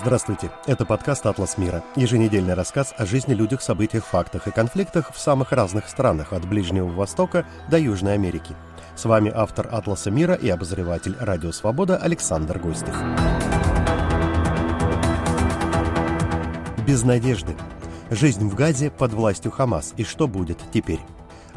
Здравствуйте, это подкаст «Атлас мира», еженедельный рассказ о жизни, людях, событиях, фактах и конфликтах в самых разных странах, от Ближнего Востока до Южной Америки. С вами автор «Атласа мира» и обозреватель «Радио Свобода» Александр Гостев. Без надежды. Жизнь в Газе под властью Хамас. И что будет теперь?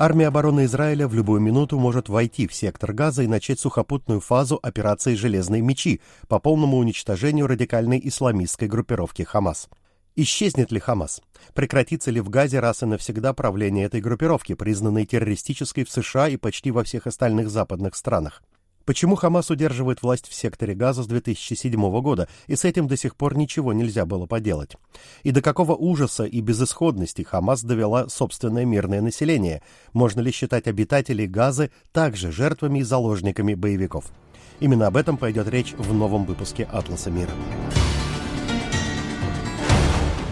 Армия обороны Израиля в любую минуту может войти в сектор Газа и начать сухопутную фазу операции «Железные мечи» по полному уничтожению радикальной исламистской группировки «Хамас». Исчезнет ли Хамас? Прекратится ли в Газе раз и навсегда правление этой группировки, признанной террористической в США и почти во всех остальных западных странах? Почему Хамас удерживает власть в секторе Газа с 2007 года, и с этим до сих пор ничего нельзя было поделать? И до какого ужаса и безысходности Хамас довела собственное мирное население? Можно ли считать обитателей Газы также жертвами и заложниками боевиков? Именно об этом пойдет речь в новом выпуске «Атласа мира».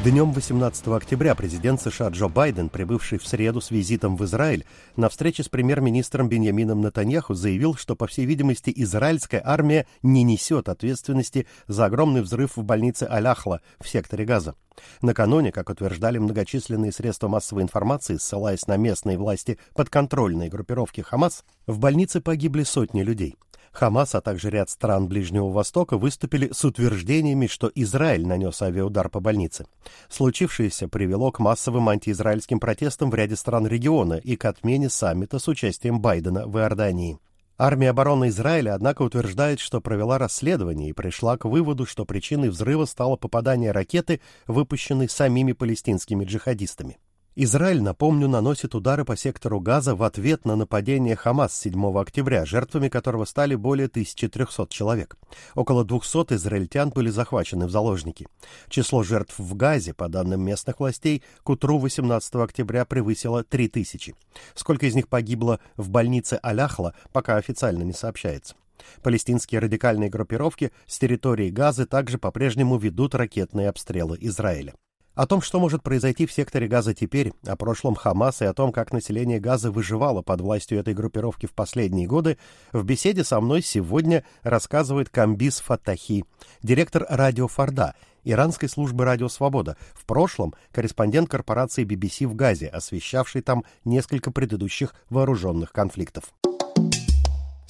Днем 18 октября президент США Джо Байден, прибывший в среду с визитом в Израиль, на встрече с премьер-министром Беньямином Натаньяху заявил, что, по всей видимости, израильская армия не несет ответственности за огромный взрыв в больнице Аляхла в секторе Газа. Накануне, как утверждали многочисленные средства массовой информации, ссылаясь на местные власти подконтрольной группировки Хамас, в больнице погибли сотни людей. Хамас, а также ряд стран Ближнего Востока выступили с утверждениями, что Израиль нанес авиаудар по больнице. Случившееся привело к массовым антиизраильским протестам в ряде стран региона и к отмене саммита с участием Байдена в Иордании. Армия обороны Израиля, однако, утверждает, что провела расследование и пришла к выводу, что причиной взрыва стало попадание ракеты, выпущенной самими палестинскими джихадистами. Израиль, напомню, наносит удары по сектору Газа в ответ на нападение Хамас 7 октября, жертвами которого стали более 1300 человек. Около 200 израильтян были захвачены в заложники. Число жертв в Газе, по данным местных властей, к утру 18 октября превысило 3000. Сколько из них погибло в больнице Аляхла, пока официально не сообщается. Палестинские радикальные группировки с территории Газы также по-прежнему ведут ракетные обстрелы Израиля. О том, что может произойти в секторе Газа теперь, о прошлом Хамаса и о том, как население Газа выживало под властью этой группировки в последние годы, в беседе со мной сегодня рассказывает Камбис Фатахи, директор радио Форда, иранской службы «Радио Свобода», в прошлом корреспондент корпорации BBC в Газе, освещавший там несколько предыдущих вооруженных конфликтов.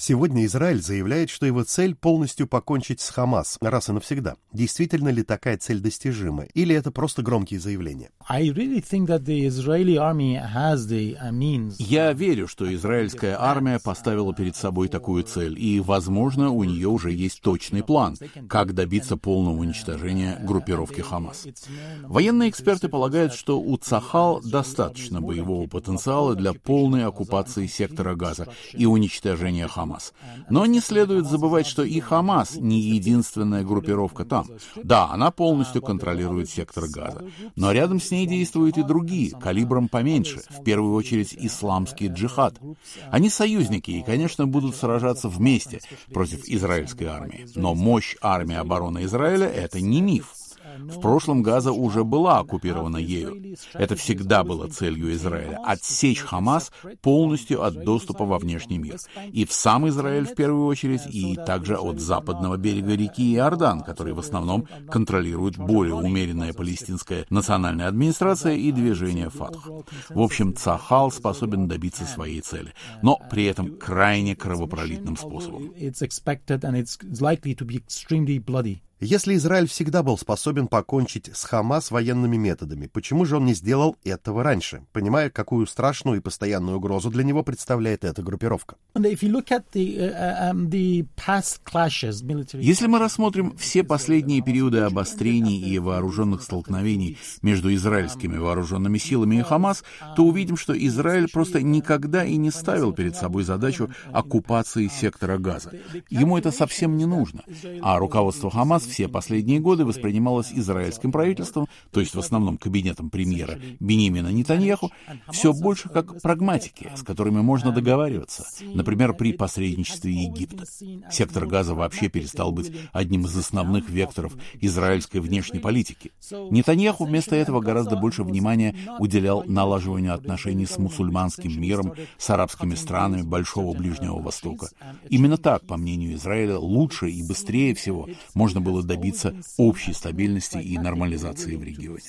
Сегодня Израиль заявляет, что его цель полностью покончить с Хамас раз и навсегда. Действительно ли такая цель достижима, или это просто громкие заявления? Я верю, что израильская армия поставила перед собой такую цель, и, возможно, у нее уже есть точный план, как добиться полного уничтожения группировки Хамас. Военные эксперты полагают, что у Цахал достаточно боевого потенциала для полной оккупации сектора Газа и уничтожения Хамас. Хамас. Но не следует забывать, что и Хамас не единственная группировка там. Да, она полностью контролирует сектор Газа. Но рядом с ней действуют и другие, калибром поменьше, в первую очередь исламский джихад. Они союзники и, конечно, будут сражаться вместе против израильской армии. Но мощь армии обороны Израиля — это не миф. В прошлом Газа уже была оккупирована ею. Это всегда было целью Израиля — отсечь Хамас полностью от доступа во внешний мир. И в сам Израиль в первую очередь, и также от западного берега реки Иордан, который в основном контролирует более умеренная палестинская национальная администрация и движение Фатх. В общем, Цахал способен добиться своей цели, но при этом крайне кровопролитным способом. Если Израиль всегда был способен покончить с Хамас военными методами, почему же он не сделал этого раньше, понимая, какую страшную и постоянную угрозу для него представляет эта группировка? Uh, um, Если мы рассмотрим все последние периоды обострений и вооруженных столкновений между израильскими вооруженными силами и Хамас, то увидим, что Израиль просто никогда и не ставил перед собой задачу оккупации сектора Газа. Ему это совсем не нужно. А руководство Хамас все последние годы воспринималось израильским правительством, то есть в основном кабинетом премьера Бенемина Нетаньяху, все больше как прагматики, с которыми можно договариваться, например, при посредничестве Египта. Сектор Газа вообще перестал быть одним из основных векторов израильской внешней политики. Нетаньяху вместо этого гораздо больше внимания уделял налаживанию отношений с мусульманским миром, с арабскими странами Большого Ближнего Востока. Именно так, по мнению Израиля, лучше и быстрее всего можно было позволит добиться общей стабильности и нормализации в регионе.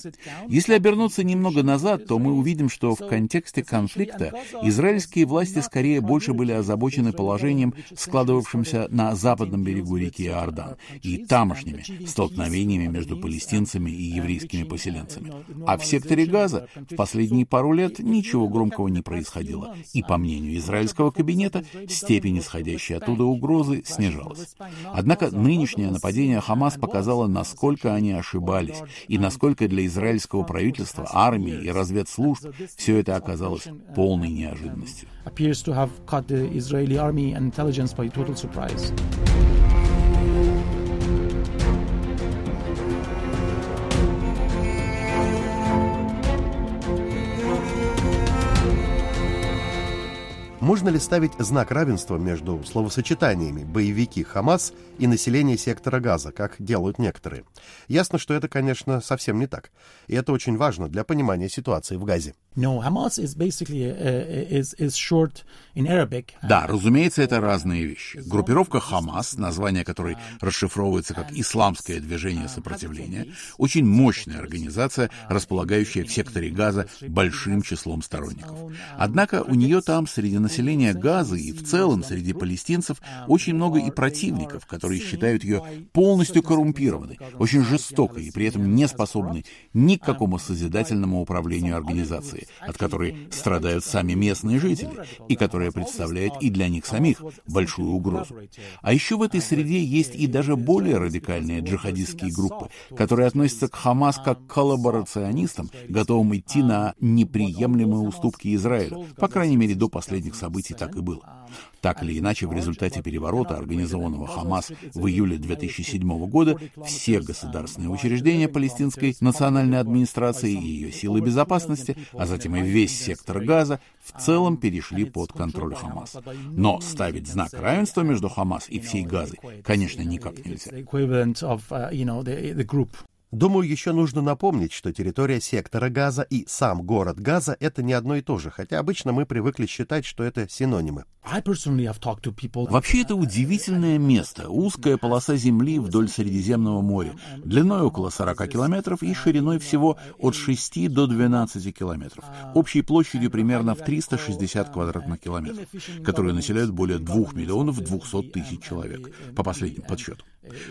Если обернуться немного назад, то мы увидим, что в контексте конфликта израильские власти скорее больше были озабочены положением, складывавшимся на западном берегу реки Иордан, и тамошними столкновениями между палестинцами и еврейскими поселенцами. А в секторе Газа в последние пару лет ничего громкого не происходило, и, по мнению израильского кабинета, степень исходящей оттуда угрозы снижалась. Однако нынешнее нападение Хамас показало, насколько они ошибались, и насколько для израильского правительства, армии и разведслужб все это оказалось полной неожиданностью. Можно ли ставить знак равенства между словосочетаниями «боевики Хамас» и население сектора Газа, как делают некоторые? Ясно, что это, конечно, совсем не так. И это очень важно для понимания ситуации в Газе. In Arabic. Да, разумеется, это разные вещи. Группировка Хамас, название которой расшифровывается как «Исламское движение сопротивления», очень мощная организация, располагающая в секторе Газа большим числом сторонников. Однако у нее там среди населения Газа и в целом среди палестинцев очень много и противников, которые считают ее полностью коррумпированной, очень жестокой и при этом не способной ни к какому созидательному управлению организацией коррупции, от которой страдают сами местные жители, и которая представляет и для них самих большую угрозу. А еще в этой среде есть и даже более радикальные джихадистские группы, которые относятся к Хамас как к коллаборационистам, готовым идти на неприемлемые уступки Израилю. По крайней мере, до последних событий так и было. Так или иначе, в результате переворота, организованного Хамас в июле 2007 года, все государственные учреждения палестинской национальной администрации и ее силы безопасности, а затем и весь сектор Газа, в целом перешли под контроль Хамас. Но ставить знак равенства между Хамас и всей Газой, конечно, никак нельзя. Думаю, еще нужно напомнить, что территория сектора Газа и сам город Газа — это не одно и то же, хотя обычно мы привыкли считать, что это синонимы. Вообще это удивительное место, узкая полоса земли вдоль Средиземного моря, длиной около 40 километров и шириной всего от 6 до 12 километров, общей площадью примерно в 360 квадратных километров, которые населяют более 2 миллионов 200 тысяч человек, по последним подсчетам.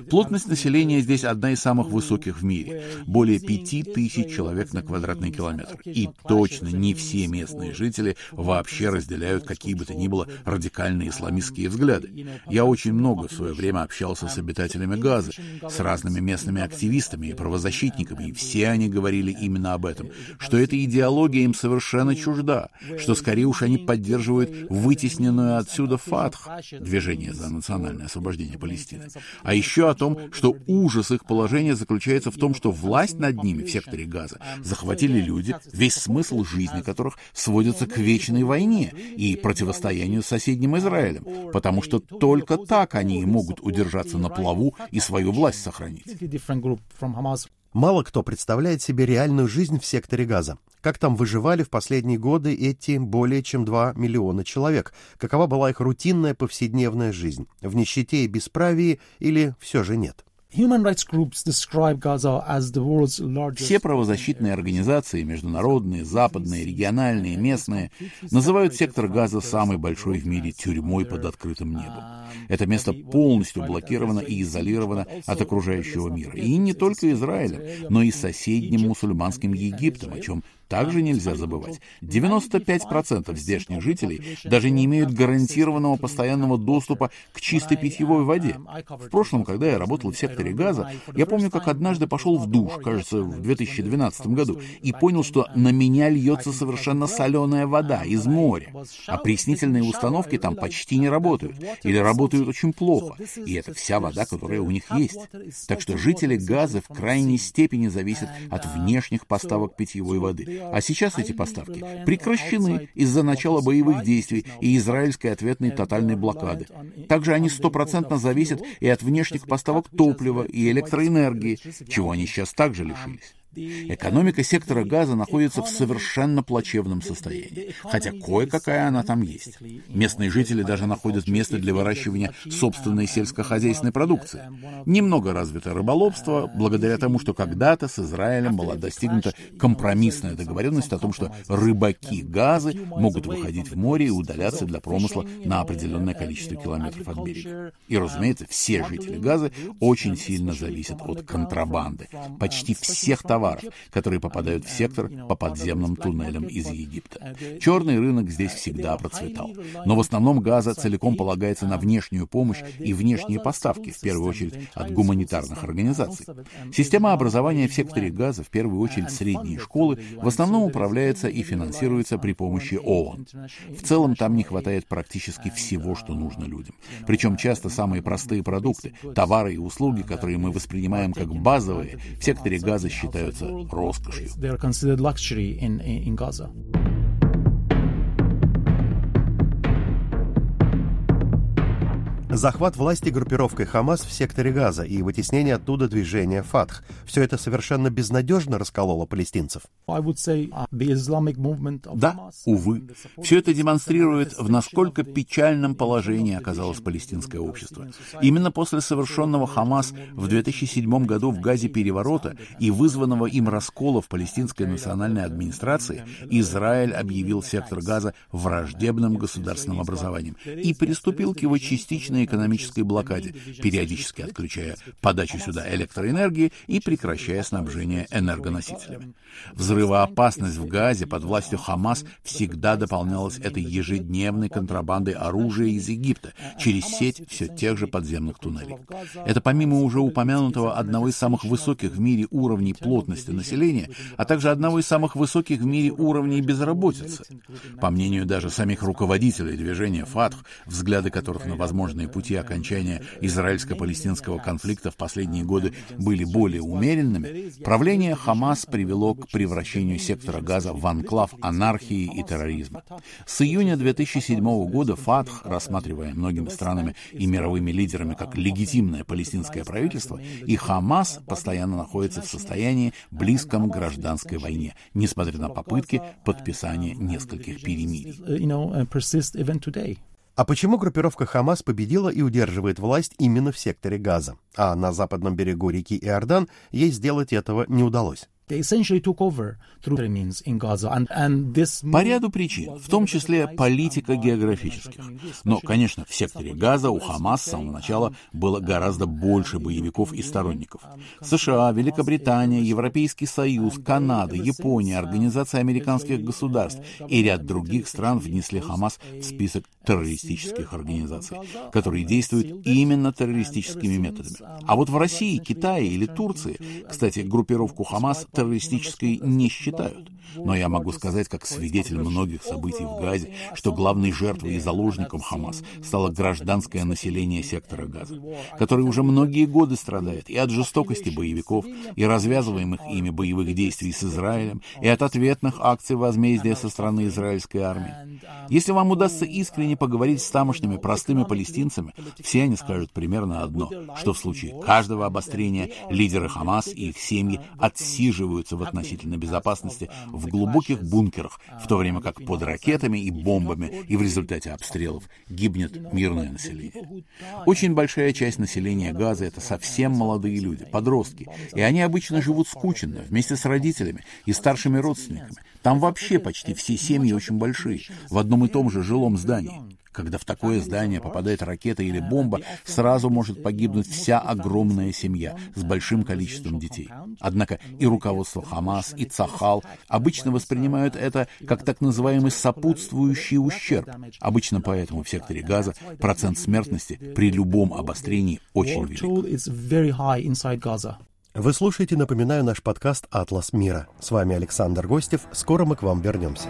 Плотность населения здесь одна из самых высоких в мире, более 5 тысяч человек на квадратный километр. И точно не все местные жители вообще разделяют какие бы то ни было радикальные исламистские взгляды. Я очень много в свое время общался с обитателями Газы, с разными местными активистами и правозащитниками, и все они говорили именно об этом, что эта идеология им совершенно чужда, что скорее уж они поддерживают вытесненную отсюда ФАТХ, движение за национальное освобождение Палестины, а еще о том, что ужас их положения заключается в том, что власть над ними в секторе Газа захватили люди, весь смысл жизни которых сводится к вечной войне и противостоянию с соседним Израилем, потому что только так они и могут удержаться на плаву и свою власть сохранить. Мало кто представляет себе реальную жизнь в секторе Газа. Как там выживали в последние годы эти более чем 2 миллиона человек? Какова была их рутинная повседневная жизнь? В нищете и бесправии или все же нет? Все правозащитные организации, международные, западные, региональные, местные, называют сектор Газа самой большой в мире тюрьмой под открытым небом. Это место полностью блокировано и изолировано от окружающего мира. И не только Израилем, но и соседним мусульманским Египтом, о чем также нельзя забывать, 95% здешних жителей даже не имеют гарантированного постоянного доступа к чистой питьевой воде. В прошлом, когда я работал в секторе газа, я помню, как однажды пошел в душ, кажется, в 2012 году, и понял, что на меня льется совершенно соленая вода из моря, а приснительные установки там почти не работают, или работают очень плохо, и это вся вода, которая у них есть. Так что жители газа в крайней степени зависят от внешних поставок питьевой воды. А сейчас эти поставки прекращены из-за начала боевых действий и израильской ответной тотальной блокады. Также они стопроцентно зависят и от внешних поставок топлива и электроэнергии, чего они сейчас также лишились. Экономика сектора газа находится в совершенно плачевном состоянии, хотя кое-какая она там есть. Местные жители даже находят место для выращивания собственной сельскохозяйственной продукции. Немного развито рыболовство, благодаря тому, что когда-то с Израилем была достигнута компромиссная договоренность о том, что рыбаки газы могут выходить в море и удаляться для промысла на определенное количество километров от берега. И, разумеется, все жители газы очень сильно зависят от контрабанды. Почти всех товаров, которые попадают в сектор по подземным туннелям из Египта. Черный рынок здесь всегда процветал. Но в основном газа целиком полагается на внешнюю помощь и внешние поставки, в первую очередь от гуманитарных организаций. Система образования в секторе газа, в первую очередь средние школы, в основном управляется и финансируется при помощи ООН. В целом там не хватает практически всего, что нужно людям. Причем часто самые простые продукты, товары и услуги, которые мы воспринимаем как базовые, в секторе газа считаются роскошью. Захват власти группировкой Хамас в секторе Газа и вытеснение оттуда движения Фатх – все это совершенно безнадежно раскололо палестинцев. Uh, да, увы. Все это демонстрирует, в насколько печальном положении оказалось палестинское общество. Именно после совершенного Хамас в 2007 году в Газе переворота и вызванного им раскола в палестинской национальной администрации, Израиль объявил сектор Газа враждебным государственным образованием и приступил к его частичной длительной экономической блокаде, периодически отключая подачу сюда электроэнергии и прекращая снабжение энергоносителями. Взрывоопасность в Газе под властью Хамас всегда дополнялась этой ежедневной контрабандой оружия из Египта через сеть все тех же подземных туннелей. Это помимо уже упомянутого одного из самых высоких в мире уровней плотности населения, а также одного из самых высоких в мире уровней безработицы. По мнению даже самих руководителей движения ФАТХ, взгляды которых на возможные пути окончания израильско-палестинского конфликта в последние годы были более умеренными, правление Хамас привело к превращению сектора Газа в анклав анархии и терроризма. С июня 2007 года ФАТХ, рассматривая многими странами и мировыми лидерами как легитимное палестинское правительство, и Хамас постоянно находится в состоянии близком к гражданской войне, несмотря на попытки подписания нескольких перемирий. А почему группировка Хамас победила и удерживает власть именно в секторе Газа, а на западном берегу реки Иордан ей сделать этого не удалось? По ряду причин, в том числе политика географических. Но, конечно, в секторе Газа у Хамас с самого начала было гораздо больше боевиков и сторонников. США, Великобритания, Европейский Союз, Канада, Япония, Организация американских государств и ряд других стран внесли Хамас в список террористических организаций, которые действуют именно террористическими методами. А вот в России, Китае или Турции, кстати, группировку Хамас террористической не считают. Но я могу сказать, как свидетель многих событий в Газе, что главной жертвой и заложником Хамас стало гражданское население сектора Газа, которое уже многие годы страдает и от жестокости боевиков, и развязываемых ими боевых действий с Израилем, и от ответных акций возмездия со стороны израильской армии. Если вам удастся искренне поговорить с тамошними простыми палестинцами, все они скажут примерно одно, что в случае каждого обострения лидеры Хамас и их семьи отсиживаются в относительной безопасности в глубоких бункерах, в то время как под ракетами и бомбами и в результате обстрелов гибнет мирное население. Очень большая часть населения Газа — это совсем молодые люди, подростки, и они обычно живут скученно, вместе с родителями и старшими родственниками. Там вообще почти все семьи очень большие, в одном и том же жилом здании. Когда в такое здание попадает ракета или бомба, сразу может погибнуть вся огромная семья с большим количеством детей. Однако и руководство Хамас, и Цахал обычно воспринимают это как так называемый сопутствующий ущерб. Обычно поэтому в секторе газа процент смертности при любом обострении очень велик. Вы слушаете, напоминаю, наш подкаст «Атлас мира». С вами Александр Гостев. Скоро мы к вам вернемся.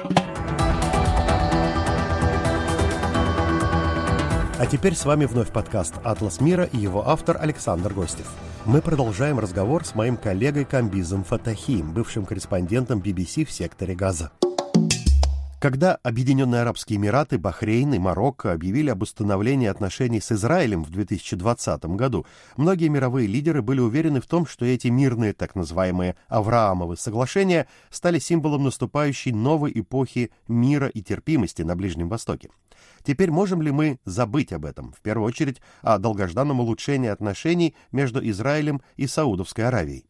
А теперь с вами вновь подкаст «Атлас мира» и его автор Александр Гостев. Мы продолжаем разговор с моим коллегой Камбизом Фатахием, бывшим корреспондентом BBC в секторе Газа. Когда Объединенные Арабские Эмираты, Бахрейн и Марокко объявили об установлении отношений с Израилем в 2020 году, многие мировые лидеры были уверены в том, что эти мирные так называемые Авраамовы соглашения стали символом наступающей новой эпохи мира и терпимости на Ближнем Востоке. Теперь можем ли мы забыть об этом, в первую очередь о долгожданном улучшении отношений между Израилем и Саудовской Аравией?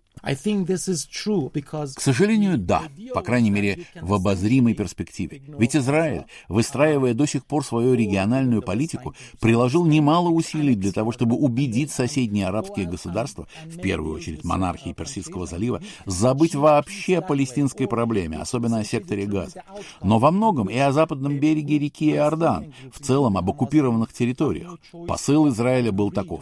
К сожалению, да, по крайней мере, в обозримой перспективе. Ведь Израиль, выстраивая до сих пор свою региональную политику, приложил немало усилий для того, чтобы убедить соседние арабские государства, в первую очередь монархии Персидского залива, забыть вообще о палестинской проблеме, особенно о секторе Газа. Но во многом и о западном береге реки Иордан, в целом об оккупированных территориях. Посыл Израиля был таков.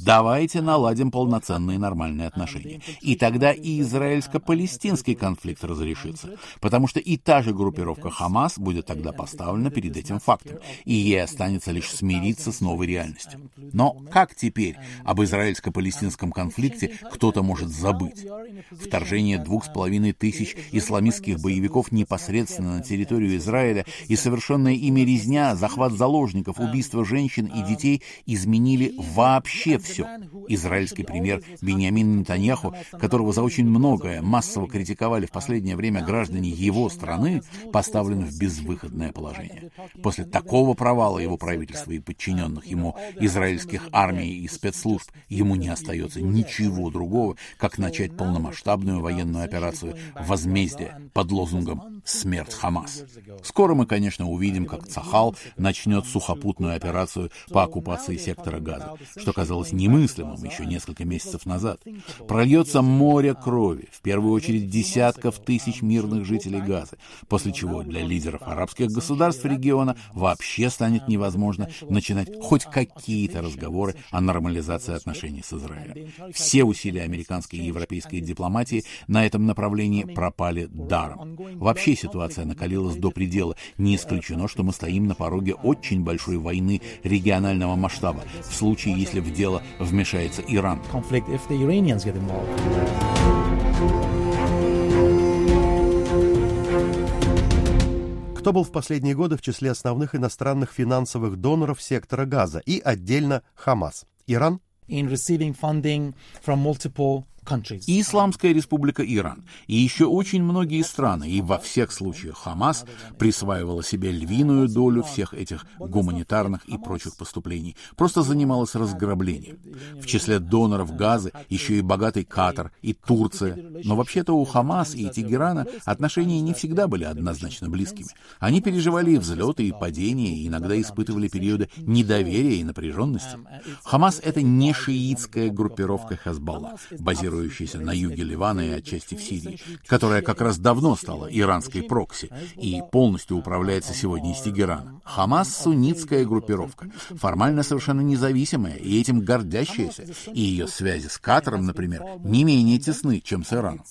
Давайте наладим полноценные нормальные отношения. И тогда и израильско-палестинский конфликт разрешится, потому что и та же группировка Хамас будет тогда поставлена перед этим фактом, и ей останется лишь смириться с новой реальностью. Но как теперь об израильско-палестинском конфликте кто-то может забыть? Вторжение двух с половиной тысяч исламистских боевиков непосредственно на территорию Израиля и совершенная ими резня, захват заложников, убийство женщин и детей изменили вообще все. Израильский премьер Бениамин Нетаньяху, которого за очень многое массово критиковали в последнее время граждане его страны, поставлен в безвыходное положение. После такого провала его правительства и подчиненных ему израильских армий и спецслужб ему не остается ничего другого, как начать полномасштабную военную операцию возмездия под лозунгом «Смерть Хамас». Скоро мы, конечно, увидим, как Цахал начнет сухопутную операцию по оккупации сектора Газа, что казалось немыслимым еще несколько месяцев назад. Прольется море крови, в первую очередь десятков тысяч мирных жителей Газы, после чего для лидеров арабских государств региона вообще станет невозможно начинать хоть какие-то разговоры о нормализации отношений с Израилем. Все усилия американской и европейской дипломатии на этом направлении пропали даром. Вообще ситуация накалилась до предела. Не исключено, что мы стоим на пороге очень большой войны регионального масштаба, в случае, если в дело вмешается Иран. Кто был в последние годы в числе основных иностранных финансовых доноров сектора Газа и отдельно Хамас? Иран? In receiving funding from multiple и Исламская республика Иран, и еще очень многие страны, и во всех случаях Хамас присваивала себе львиную долю всех этих гуманитарных и прочих поступлений, просто занималась разграблением. В числе доноров газы еще и богатый Катар, и Турция. Но вообще-то у Хамас и Тегерана отношения не всегда были однозначно близкими. Они переживали и взлеты, и падения, и иногда испытывали периоды недоверия и напряженности. Хамас — это не шиитская группировка Хезболла, базирующаяся базирующейся на юге Ливана и отчасти в Сирии, которая как раз давно стала иранской прокси и полностью управляется сегодня из Тегерана. Хамас — суннитская группировка, формально совершенно независимая и этим гордящаяся, и ее связи с Катаром, например, не менее тесны, чем с Ираном.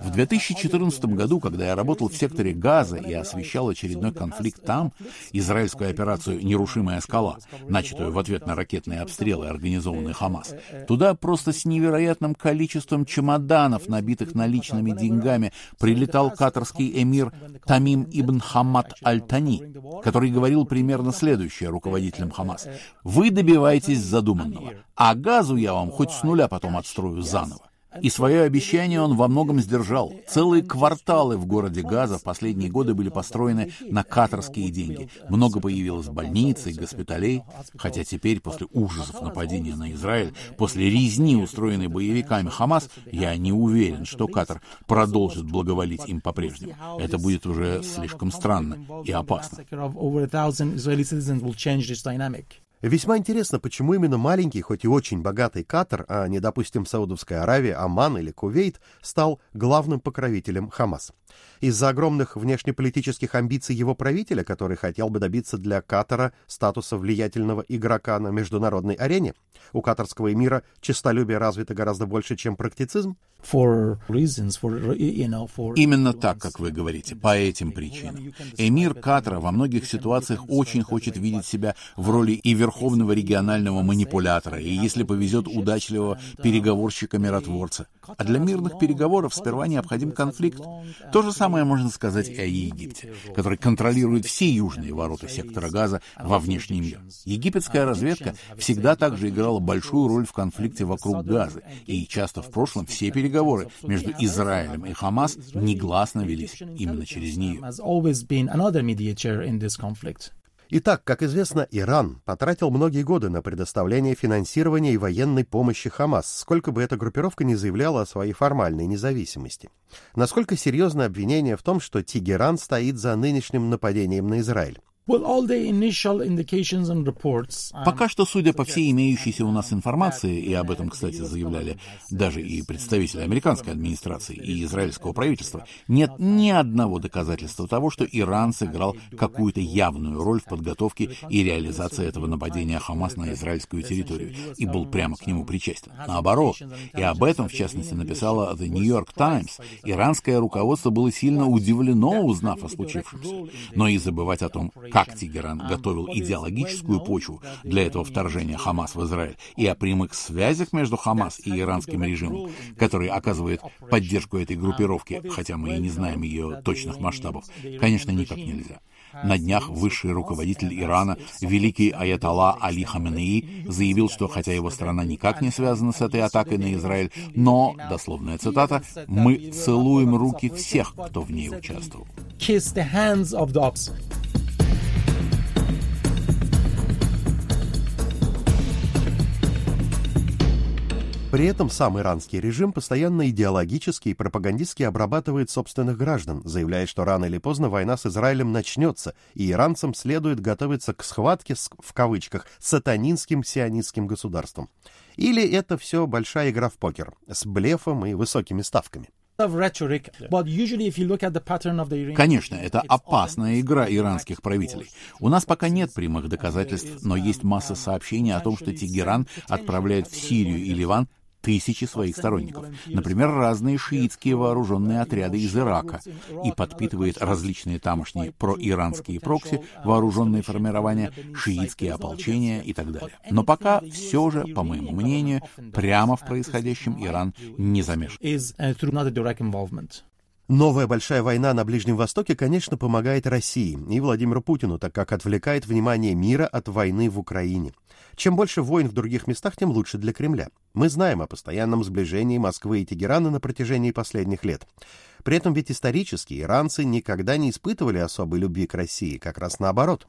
В 2014 году, когда я работал в секторе Газа и освещал очередной конфликт там, израильскую операцию «Нерушимая скала», начатую в ответ на ракетные обстрелы, организованные Хамас, туда просто с невероятным количеством количеством чемоданов, набитых наличными деньгами, прилетал катарский эмир Тамим ибн Хамад Аль-Тани, который говорил примерно следующее руководителям Хамас. «Вы добиваетесь задуманного, а газу я вам хоть с нуля потом отстрою заново. И свое обещание он во многом сдержал. Целые кварталы в городе Газа в последние годы были построены на катарские деньги. Много появилось больниц и госпиталей. Хотя теперь, после ужасов нападения на Израиль, после резни, устроенной боевиками Хамас, я не уверен, что Катар продолжит благоволить им по-прежнему. Это будет уже слишком странно и опасно. Весьма интересно, почему именно маленький, хоть и очень богатый Катар, а не, допустим, Саудовская Аравия, Оман или Кувейт, стал главным покровителем Хамас. Из-за огромных внешнеполитических амбиций его правителя, который хотел бы добиться для Катара статуса влиятельного игрока на международной арене? У катарского эмира честолюбие развито гораздо больше, чем практицизм? Именно так, как вы говорите, по этим причинам. Эмир Катара во многих ситуациях очень хочет видеть себя в роли и верховного регионального манипулятора, и, если повезет, удачливого переговорщика-миротворца. А для мирных переговоров сперва необходим конфликт. То же самое можно сказать и о Египте, который контролирует все южные ворота сектора газа во внешний мир. Египетская разведка всегда также играла большую роль в конфликте вокруг газа, и часто в прошлом все переговоры между Израилем и Хамас негласно велись именно через нее. Итак, как известно, Иран потратил многие годы на предоставление финансирования и военной помощи Хамас, сколько бы эта группировка ни заявляла о своей формальной независимости. Насколько серьезно обвинение в том, что Тегеран стоит за нынешним нападением на Израиль? Um, Пока что, судя по всей имеющейся у нас информации, и об этом, кстати, заявляли даже и представители американской администрации и израильского правительства, нет ни одного доказательства того, что Иран сыграл какую-то явную роль в подготовке и реализации этого нападения Хамас на израильскую территорию и был прямо к нему причастен. Наоборот, и об этом, в частности, написала The New York Times, иранское руководство было сильно удивлено, узнав о случившемся. Но и забывать о том, как Тегеран готовил идеологическую почву для этого вторжения Хамас в Израиль и о прямых связях между Хамас и иранским режимом, который оказывает поддержку этой группировке, хотя мы и не знаем ее точных масштабов, конечно, никак нельзя. На днях высший руководитель Ирана, великий аятолла Али Хаменеи, заявил, что хотя его страна никак не связана с этой атакой на Израиль, но, дословная цитата, «мы целуем руки всех, кто в ней участвовал». При этом сам иранский режим постоянно идеологически и пропагандистски обрабатывает собственных граждан, заявляя, что рано или поздно война с Израилем начнется, и иранцам следует готовиться к схватке с, в кавычках сатанинским сионистским государством. Или это все большая игра в покер с блефом и высокими ставками. Конечно, это опасная игра иранских правителей. У нас пока нет прямых доказательств, но есть масса сообщений о том, что Тегеран отправляет в Сирию и Ливан тысячи своих сторонников, например, разные шиитские вооруженные отряды из Ирака, и подпитывает различные тамошние проиранские прокси, вооруженные формирования, шиитские ополчения и так далее. Но пока все же, по моему мнению, прямо в происходящем Иран не замешан. Новая большая война на Ближнем Востоке, конечно, помогает России и Владимиру Путину, так как отвлекает внимание мира от войны в Украине. Чем больше войн в других местах, тем лучше для Кремля. Мы знаем о постоянном сближении Москвы и Тегерана на протяжении последних лет. При этом ведь исторически иранцы никогда не испытывали особой любви к России, как раз наоборот.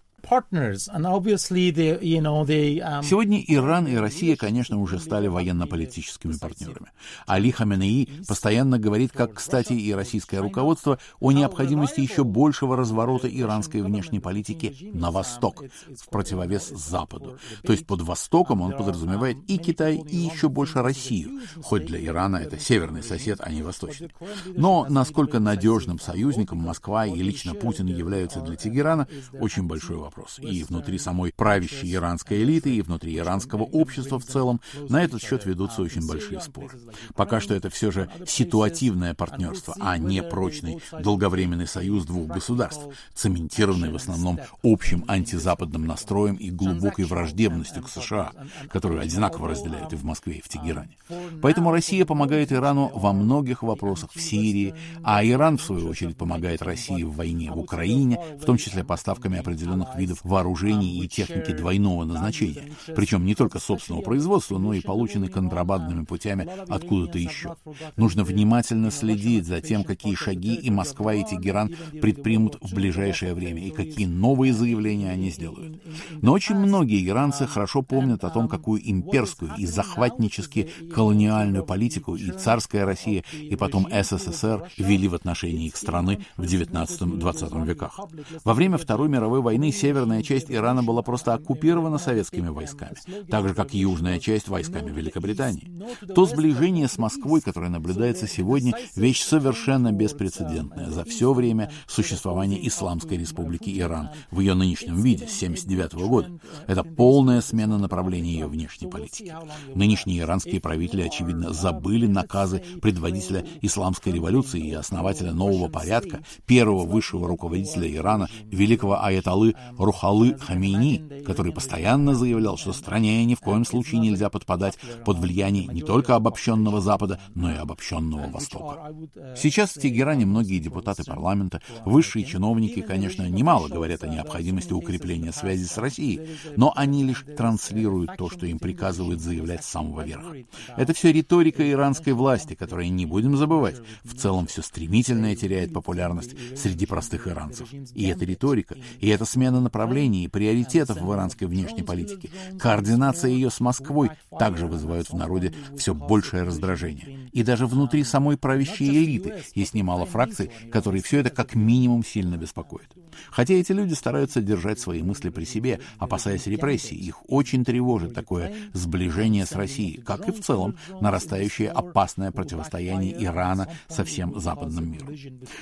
Um, Сегодня Иран и Россия, конечно, уже стали военно-политическими партнерами. Али Хаменеи постоянно говорит, как, кстати, и российское руководство, о необходимости еще большего разворота иранской внешней политики на восток, в противовес Западу. То есть под Востоком он подразумевает и Китай, и еще больше Россию, хоть для Ирана это северный сосед, а не восточный. Но насколько надежным союзником Москва и лично Путин являются для Тегерана, очень большой вопрос вопрос. И внутри самой правящей иранской элиты, и внутри иранского общества в целом на этот счет ведутся очень большие споры. Пока что это все же ситуативное партнерство, а не прочный долговременный союз двух государств, цементированный в основном общим антизападным настроем и глубокой враждебностью к США, которую одинаково разделяют и в Москве, и в Тегеране. Поэтому Россия помогает Ирану во многих вопросах в Сирии, а Иран, в свою очередь, помогает России в войне в Украине, в том числе поставками определенных видов вооружений и техники двойного назначения, причем не только собственного производства, но и полученной контрабандными путями откуда-то еще. Нужно внимательно следить за тем, какие шаги и Москва, и Тегеран предпримут в ближайшее время, и какие новые заявления они сделают. Но очень многие иранцы хорошо помнят о том, какую имперскую и захватнически колониальную политику и царская Россия, и потом СССР вели в отношении их страны в 19-20 веках. Во время Второй мировой войны северная часть Ирана была просто оккупирована советскими войсками, так же, как южная часть войсками Великобритании. То сближение с Москвой, которое наблюдается сегодня, вещь совершенно беспрецедентная за все время существования Исламской Республики Иран в ее нынешнем виде с 1979 года. Это полная смена направления ее внешней политики. Нынешние иранские правители, очевидно, забыли наказы предводителя исламской революции и основателя нового порядка, первого высшего руководителя Ирана, великого аяталы Рухалы Хамейни, который постоянно заявлял, что стране ни в коем случае нельзя подпадать под влияние не только обобщенного Запада, но и обобщенного Востока. Сейчас в Тегеране многие депутаты парламента, высшие чиновники, конечно, немало говорят о необходимости укрепления связи с Россией, но они лишь транслируют то, что им приказывают заявлять с самого верха. Это все риторика иранской власти, которая, не будем забывать, в целом все стремительно теряет популярность среди простых иранцев. И эта риторика, и эта смена направлений и приоритетов в иранской внешней политике, координация ее с Москвой также вызывают в народе все большее раздражение. И даже внутри самой правящей элиты есть немало фракций, которые все это как минимум сильно беспокоят. Хотя эти люди стараются держать свои мысли при себе, опасаясь репрессий, их очень тревожит такое сближение с Россией, как и в целом нарастающее опасное противостояние Ирана со всем западным миром.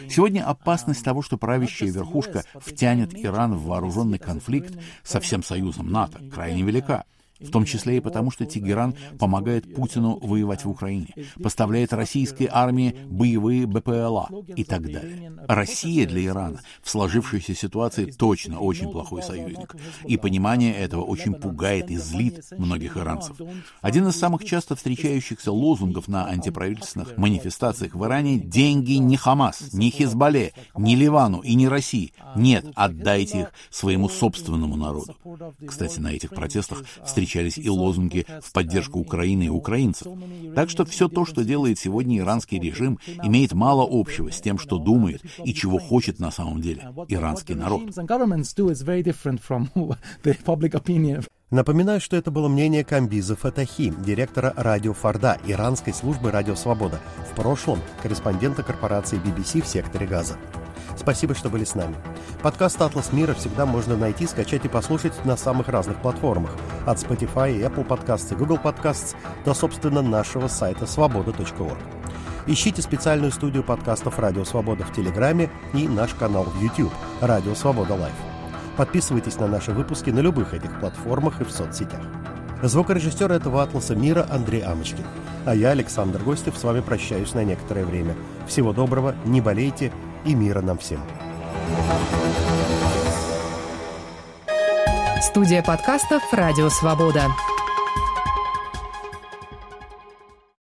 Сегодня опасность того, что правящая верхушка втянет Иран в вооруженный конфликт со всем союзом НАТО, крайне велика в том числе и потому, что Тегеран помогает Путину воевать в Украине, поставляет российской армии боевые БПЛА и так далее. Россия для Ирана в сложившейся ситуации точно очень плохой союзник, и понимание этого очень пугает и злит многих иранцев. Один из самых часто встречающихся лозунгов на антиправительственных манифестациях в Иране – деньги не Хамас, не Хизбалле, не Ливану и не России. Нет, отдайте их своему собственному народу. Кстати, на этих протестах встречаются встречались и лозунги в поддержку Украины и украинцев. Так что все то, что делает сегодня иранский режим, имеет мало общего с тем, что думает и чего хочет на самом деле иранский народ. Напоминаю, что это было мнение Камбиза Фатахи, директора радио Фарда, иранской службы «Радио Свобода», в прошлом корреспондента корпорации BBC в секторе Газа. Спасибо, что были с нами. Подкаст «Атлас мира» всегда можно найти, скачать и послушать на самых разных платформах. От Spotify, Apple Podcasts и Google Podcasts до, собственно, нашего сайта свобода.org. Ищите специальную студию подкастов «Радио Свобода» в Телеграме и наш канал в YouTube «Радио Свобода Live». Подписывайтесь на наши выпуски на любых этих платформах и в соцсетях. Звукорежиссер этого «Атласа мира» Андрей Амочкин. А я, Александр Гостев, с вами прощаюсь на некоторое время. Всего доброго, не болейте и мира нам всем. Студия подкастов «Радио Свобода».